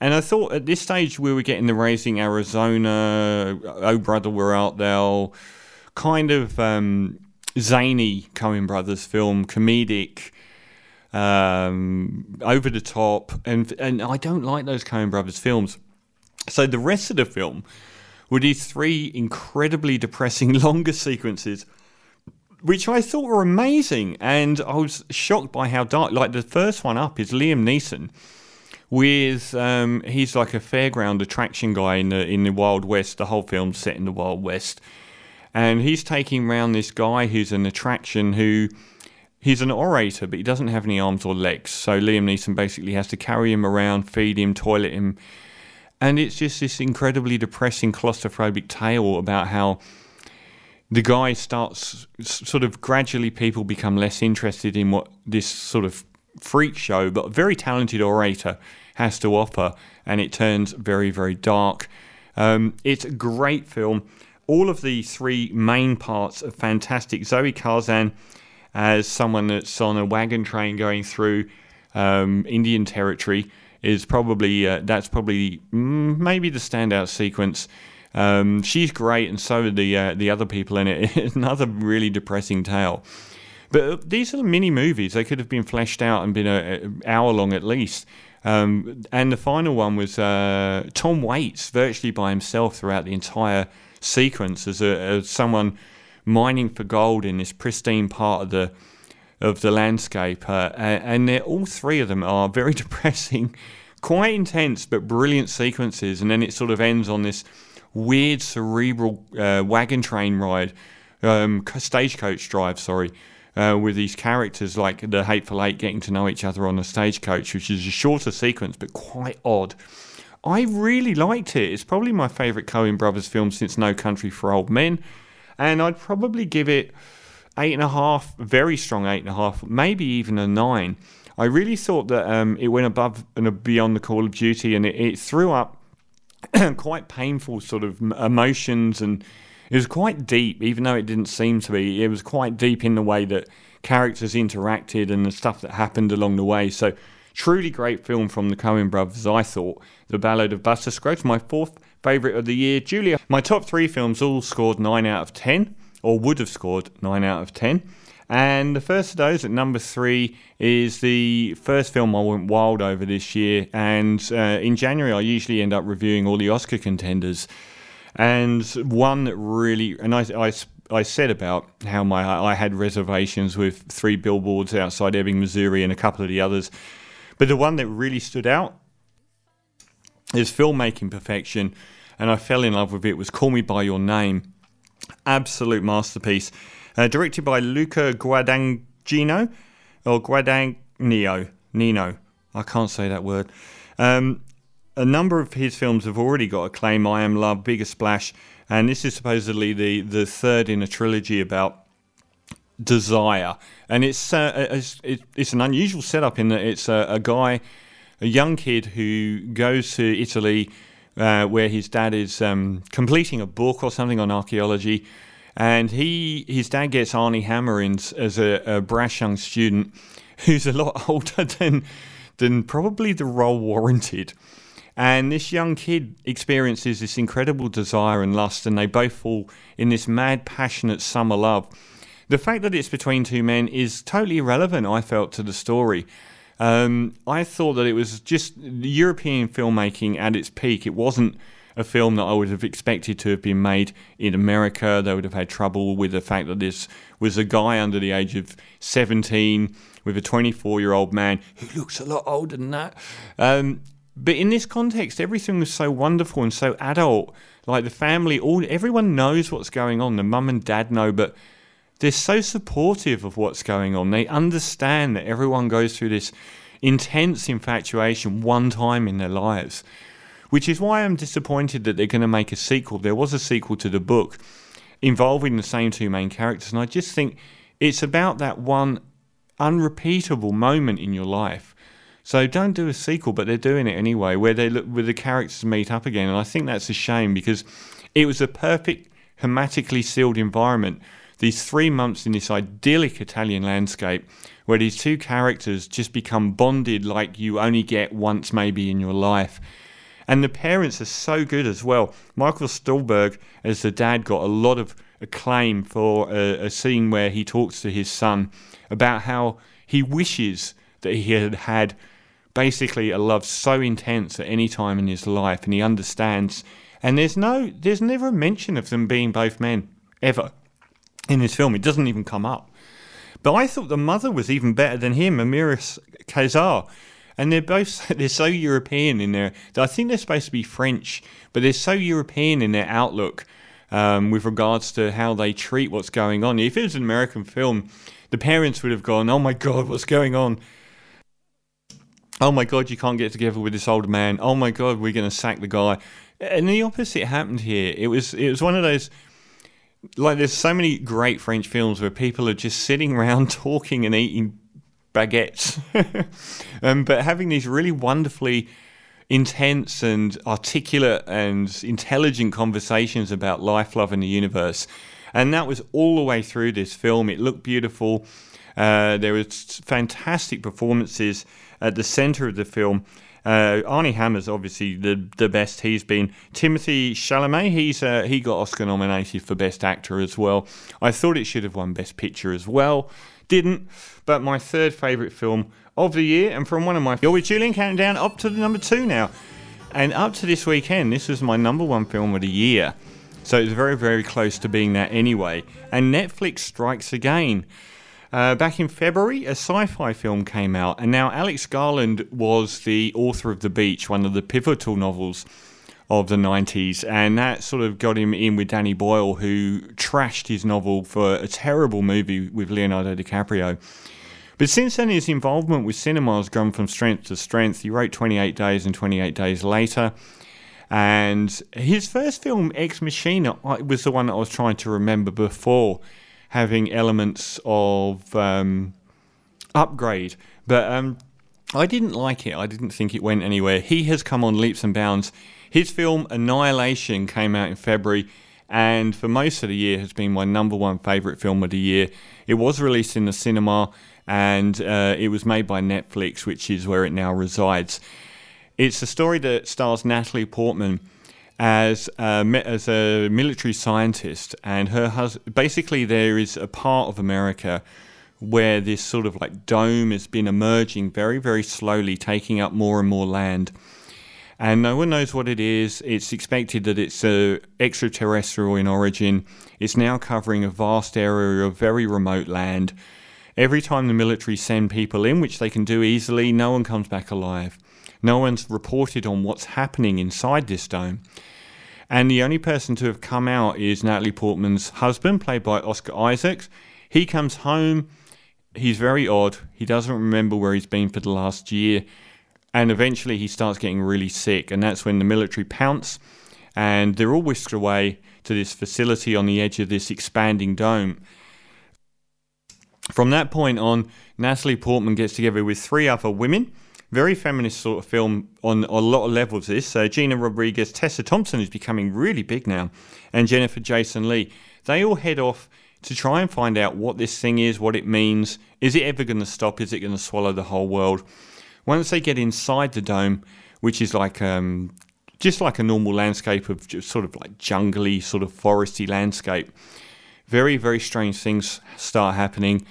And I thought at this stage we were getting the Raising Arizona, Oh Brother We're Out There, kind of um, zany Coen Brothers film, comedic, um, over the top, and and I don't like those Coen Brothers films. So the rest of the film were these three incredibly depressing longer sequences which I thought were amazing, and I was shocked by how dark. Like the first one up is Liam Neeson, with um, he's like a fairground attraction guy in the in the Wild West. The whole film's set in the Wild West, and he's taking around this guy who's an attraction who. He's an orator, but he doesn't have any arms or legs. So Liam Neeson basically has to carry him around, feed him, toilet him. And it's just this incredibly depressing, claustrophobic tale about how the guy starts sort of gradually people become less interested in what this sort of freak show but very talented orator has to offer and it turns very very dark. Um, it's a great film. All of the three main parts are fantastic. Zoe kazan as someone that's on a wagon train going through um, indian territory is probably uh, that's probably mm, maybe the standout sequence um, she's great, and so are the uh, the other people in it. Another really depressing tale. But uh, these are mini movies. They could have been fleshed out and been an hour long at least. Um, and the final one was uh, Tom Waits virtually by himself throughout the entire sequence as, a, as someone mining for gold in this pristine part of the of the landscape. Uh, and all three of them are very depressing, quite intense but brilliant sequences. And then it sort of ends on this weird cerebral uh, wagon train ride, um, stagecoach drive, sorry, uh, with these characters like the Hateful Eight getting to know each other on the stagecoach, which is a shorter sequence but quite odd. I really liked it. It's probably my favourite Coen Brothers film since No Country for Old Men, and I'd probably give it eight and a half, very strong eight and a half, maybe even a nine. I really thought that um, it went above and beyond the Call of Duty, and it, it threw up quite painful sort of emotions and it was quite deep, even though it didn't seem to be. It was quite deep in the way that characters interacted and the stuff that happened along the way. So, truly great film from the Coen brothers, I thought. The Ballad of Buster Scruggs, my fourth favourite of the year. Julia, my top three films all scored 9 out of 10, or would have scored 9 out of 10. And the first of those at number three is the first film I went wild over this year. And uh, in January, I usually end up reviewing all the Oscar contenders. And one that really, and I, I, I said about how my I had reservations with three billboards outside Ebbing, Missouri, and a couple of the others. But the one that really stood out is filmmaking perfection, and I fell in love with it. Was Call Me by Your Name, absolute masterpiece. Uh, directed by Luca Guadagnino, or Guadagnino, Nino. I can't say that word. Um, a number of his films have already got acclaim. I Am Love, Bigger Splash, and this is supposedly the, the third in a trilogy about desire. And it's uh, it's, it's an unusual setup in that it's a, a guy, a young kid who goes to Italy, uh, where his dad is um, completing a book or something on archaeology, and he his dad gets Armie Hammer in as a, a brash young student who's a lot older than than probably the role warranted. And this young kid experiences this incredible desire and lust, and they both fall in this mad, passionate summer love. The fact that it's between two men is totally irrelevant, I felt, to the story. Um, I thought that it was just European filmmaking at its peak. It wasn't a film that I would have expected to have been made in America. They would have had trouble with the fact that this was a guy under the age of 17 with a 24 year old man who looks a lot older than that. Um, but in this context, everything was so wonderful and so adult. Like the family, all everyone knows what's going on. The mum and dad know, but they're so supportive of what's going on. They understand that everyone goes through this intense infatuation one time in their lives which is why I'm disappointed that they're going to make a sequel. There was a sequel to the book involving the same two main characters, and I just think it's about that one unrepeatable moment in your life. So don't do a sequel, but they're doing it anyway, where they look where the characters meet up again, and I think that's a shame because it was a perfect, hermetically sealed environment. These three months in this idyllic Italian landscape, where these two characters just become bonded like you only get once maybe in your life. And the parents are so good as well. Michael Stuhlbarg, as the dad, got a lot of acclaim for a, a scene where he talks to his son about how he wishes that he had had basically a love so intense at any time in his life, and he understands. And there's no, there's never a mention of them being both men ever in his film. It doesn't even come up. But I thought the mother was even better than him, Amira Casar. And they're both they're so European in their. I think they're supposed to be French, but they're so European in their outlook um, with regards to how they treat what's going on. If it was an American film, the parents would have gone, "Oh my God, what's going on?" oh my god, you can't get together with this old man. Oh my god, we're going to sack the guy. And the opposite happened here. It was it was one of those like there's so many great French films where people are just sitting around talking and eating baguettes, um, but having these really wonderfully intense and articulate and intelligent conversations about life, love, and the universe. And that was all the way through this film. It looked beautiful. Uh, there was fantastic performances at the centre of the film. Uh, Armie Hammer's obviously the the best he's been. Timothée Chalamet, he's uh, he got Oscar nominated for Best Actor as well. I thought it should have won Best Picture as well, didn't. But my third favourite film of the year, and from one of my you're with Julian counting down up to the number two now, and up to this weekend, this was my number one film of the year. So it's very very close to being that anyway. And Netflix strikes again. Uh, back in February, a sci fi film came out, and now Alex Garland was the author of The Beach, one of the pivotal novels of the 90s, and that sort of got him in with Danny Boyle, who trashed his novel for a terrible movie with Leonardo DiCaprio. But since then, his involvement with cinema has gone from strength to strength. He wrote 28 Days and 28 Days Later. And his first film, Ex Machina, was the one that I was trying to remember before having elements of um, upgrade. But um, I didn't like it. I didn't think it went anywhere. He has come on leaps and bounds. His film Annihilation came out in February and for most of the year has been my number one favourite film of the year. It was released in the cinema and uh, it was made by Netflix, which is where it now resides. It's a story that stars Natalie Portman as a, as a military scientist, and her husband. Basically, there is a part of America where this sort of like dome has been emerging very, very slowly, taking up more and more land. And no one knows what it is. It's expected that it's uh, extraterrestrial in origin. It's now covering a vast area of very remote land. Every time the military send people in, which they can do easily, no one comes back alive. No one's reported on what's happening inside this dome. And the only person to have come out is Natalie Portman's husband, played by Oscar Isaacs. He comes home. He's very odd. He doesn't remember where he's been for the last year. And eventually he starts getting really sick. And that's when the military pounce. And they're all whisked away to this facility on the edge of this expanding dome. From that point on, Natalie Portman gets together with three other women very feminist sort of film on, a lot of levels. This uh, Gina Rodriguez, Tessa Thompson is becoming really big now, and Jennifer Jason Leigh. They all head off to try and find out what this thing is, what it means. Is it ever going to stop? Is it going to swallow the whole world? Once they get inside the dome, which is like um, just like a normal landscape of sort of like jungly, sort of foresty landscape, very very strange things start happening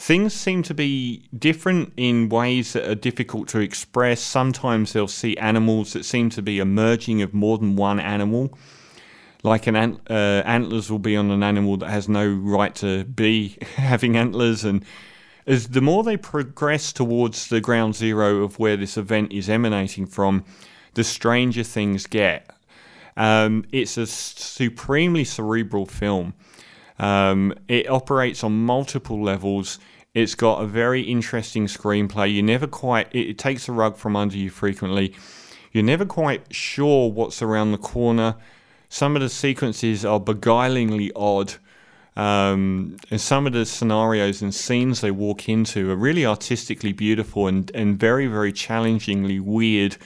things seem to be different in ways that are difficult to express. Sometimes they'll see animals that seem to be emerging of more than one animal. Like an ant, uh, antlers will be on an animal that has no right to be having antlers, and as the more they progress towards the ground zero of where this event is emanating from, the stranger things get. Um, it's a supremely cerebral film. Um, it operates on multiple levels. It's got a very interesting screenplay. You never quite, it, it takes the rug from under you frequently. You're never quite sure what's around the corner. Some of the sequences are beguilingly odd. Um, and some of the scenarios and scenes they walk into are really artistically beautiful and, and very, very challengingly weird.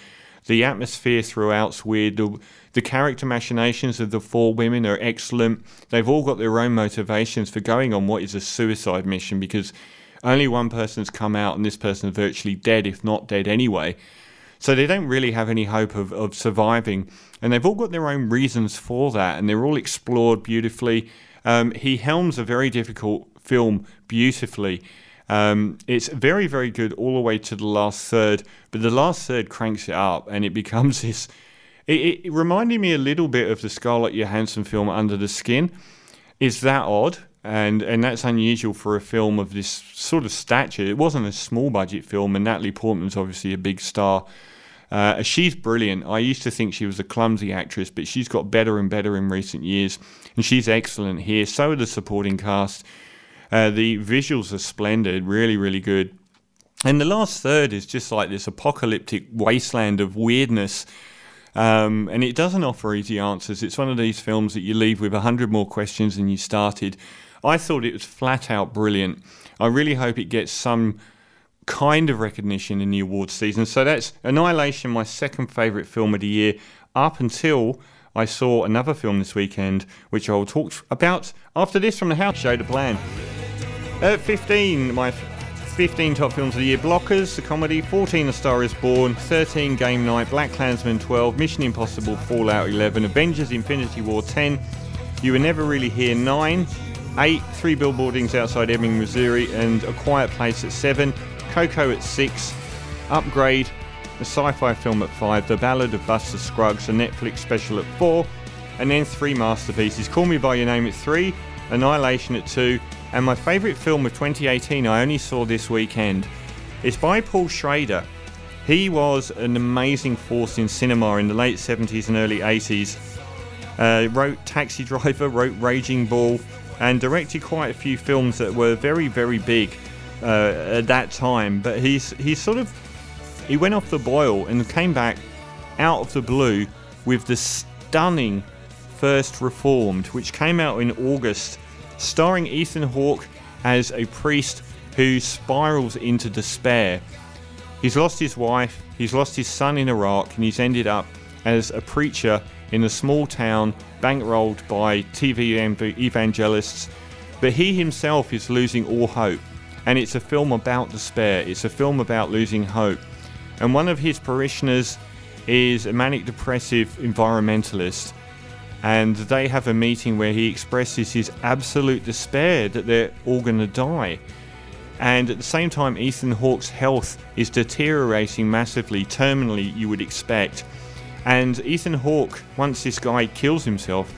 The atmosphere throughout's weird. The, the character machinations of the four women are excellent. They've all got their own motivations for going on what is a suicide mission because only one person's come out and this person's virtually dead, if not dead anyway. So they don't really have any hope of, of surviving. And they've all got their own reasons for that, and they're all explored beautifully. Um, he helms a very difficult film beautifully. Um, it's very, very good all the way to the last third, but the last third cranks it up and it becomes this. It, it reminded me a little bit of the Scarlett Johansson film Under the Skin. Is that odd? And and that's unusual for a film of this sort of stature. It wasn't a small budget film, and Natalie Portman's obviously a big star. Uh, she's brilliant. I used to think she was a clumsy actress, but she's got better and better in recent years, and she's excellent here. So are the supporting cast. Uh, the visuals are splendid, really, really good. And the last third is just like this apocalyptic wasteland of weirdness. Um, and it doesn't offer easy answers. It's one of these films that you leave with a hundred more questions than you started. I thought it was flat out brilliant. I really hope it gets some kind of recognition in the awards season. So that's Annihilation, my second favourite film of the year, up until I saw another film this weekend, which I will talk about after this from the house show the plan. At 15, my 15 top films of the year. Blockers, the comedy, 14 A Star is Born, 13 Game Night, Black Klansman 12, Mission Impossible Fallout 11, Avengers Infinity War 10, You Were Never Really Here 9, 8 Three Billboardings Outside Ebbing, Missouri, and A Quiet Place at 7, Coco at 6, Upgrade, a sci fi film at 5, The Ballad of Buster Scruggs, a Netflix special at 4, and then three masterpieces. Call Me By Your Name at 3, Annihilation at 2, and my favourite film of 2018 I only saw this weekend. It's by Paul Schrader. He was an amazing force in cinema in the late 70s and early 80s. Uh, wrote Taxi Driver, wrote Raging Bull, and directed quite a few films that were very, very big uh, at that time. But he's he's sort of he went off the boil and came back out of the blue with the stunning first Reformed, which came out in August, starring Ethan Hawke as a priest who spirals into despair. He's lost his wife, he's lost his son in Iraq, and he's ended up as a preacher in a small town bankrolled by TV evangelists. But he himself is losing all hope and it's a film about despair. It's a film about losing hope. And one of his parishioners is a manic depressive environmentalist. And they have a meeting where he expresses his absolute despair that they're all going to die. And at the same time, Ethan Hawke's health is deteriorating massively, terminally, you would expect. And Ethan Hawke, once this guy kills himself,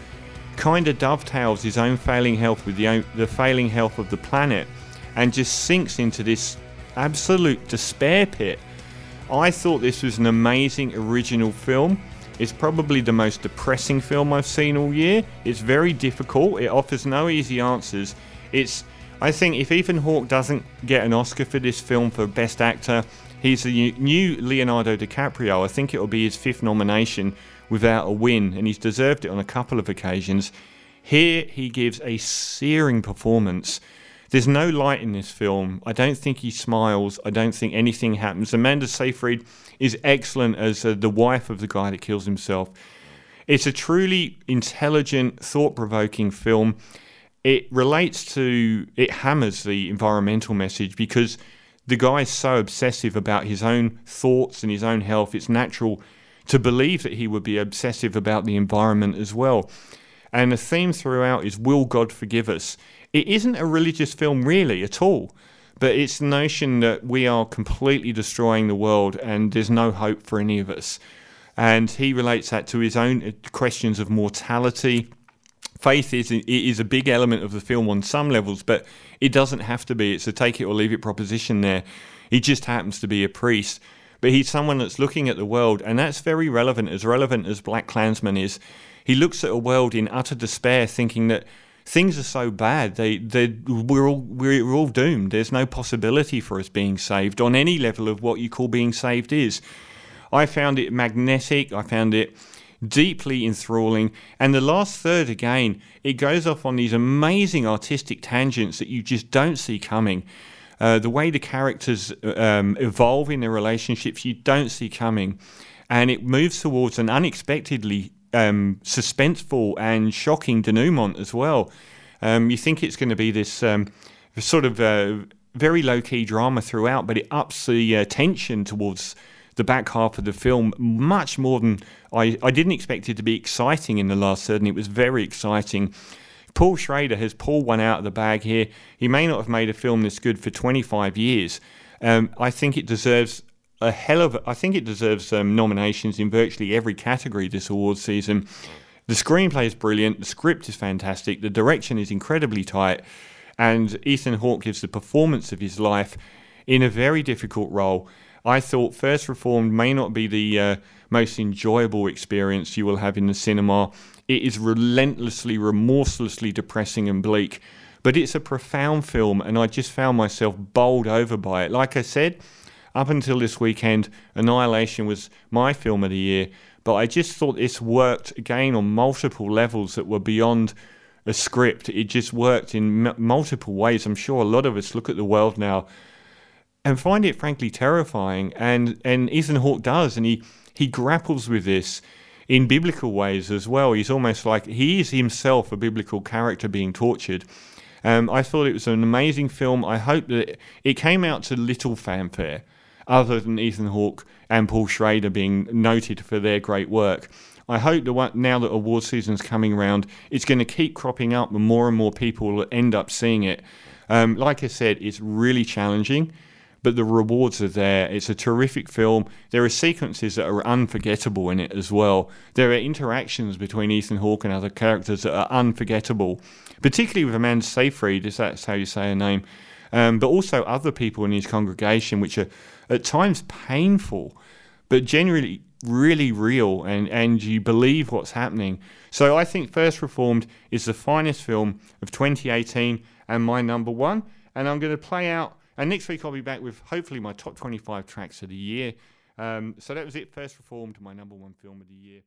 kind of dovetails his own failing health with the, the failing health of the planet and just sinks into this absolute despair pit. I thought this was an amazing original film. It's probably the most depressing film I've seen all year. It's very difficult. It offers no easy answers. It's I think if Ethan Hawke doesn't get an Oscar for this film for Best Actor, he's the new Leonardo DiCaprio. I think it will be his fifth nomination without a win, and he's deserved it on a couple of occasions. Here he gives a searing performance. There's no light in this film. I don't think he smiles. I don't think anything happens. Amanda Seyfried is excellent as uh, the wife of the guy that kills himself. It's a truly intelligent, thought provoking film. It relates to, it hammers the environmental message because the guy is so obsessive about his own thoughts and his own health. It's natural to believe that he would be obsessive about the environment as well. And the theme throughout is Will God Forgive Us? It isn't a religious film really at all, but it's the notion that we are completely destroying the world and there's no hope for any of us. And he relates that to his own uh, questions of mortality. Faith is is a big element of the film on some levels, but it doesn't have to be. It's a take it or leave it proposition there. He just happens to be a priest but he's someone that's looking at the world, and that's very relevant, as relevant as Black Klansman is. He looks at a world in utter despair, thinking that things are so bad. They, they, we're all, we're all doomed. There's no possibility for us being saved on any level of what you call being saved is. I found it magnetic. I found it deeply enthralling. And the last third, again, it goes off on these amazing artistic tangents that you just don't see coming. Uh, the way the characters um, evolve in their relationships, you don't see coming. And it moves towards an unexpectedly um, suspenseful and shocking denouement as well. Um, you think it's going to be this um, sort of uh, very low key drama throughout, but it ups the uh, tension towards the back half of the film much more than I, I didn't expect it to be exciting in the last third, and it was very exciting. Paul Schrader has pulled one out of the bag here. He may not have made a film this good for 25 years. Um, I think it deserves a hell of. I think it deserves um, nominations in virtually every category this award season. The screenplay is brilliant. The script is fantastic. The direction is incredibly tight, and Ethan Hawke gives the performance of his life in a very difficult role. I thought First Reformed may not be the uh, most enjoyable experience you will have in the cinema. It is relentlessly, remorselessly depressing and bleak, but it's a profound film, and I just found myself bowled over by it. Like I said, up until this weekend, Annihilation was my film of the year, but I just thought this worked again on multiple levels that were beyond a script. It just worked in m- multiple ways. I'm sure a lot of us look at the world now and find it frankly terrifying. And and Ethan Hawke does, and he he grapples with this in biblical ways as well. He's almost like he is himself a biblical character being tortured. Um, I thought it was an amazing film. I hope that it came out to little fanfare, other than Ethan Hawke and Paul Schrader being noted for their great work. I hope that now that award season's coming around, it's going to keep cropping up, and more and more people will end up seeing it. Um, like I said, it's really challenging but the rewards are there. It's a terrific film. There are sequences that are unforgettable in it as well. There are interactions between Ethan Hawke and other characters that are unforgettable, particularly with Amanda Seyfried, if that's how you say her name, um, but also other people in his congregation, which are at times painful, but generally really real and, and you believe what's happening. So I think First Reformed is the finest film of 2018 and my number one. And I'm going to play out and next week I'll be back with hopefully my top 25 tracks of the year. Um, so that was it. First Reformed, my number one film of the year.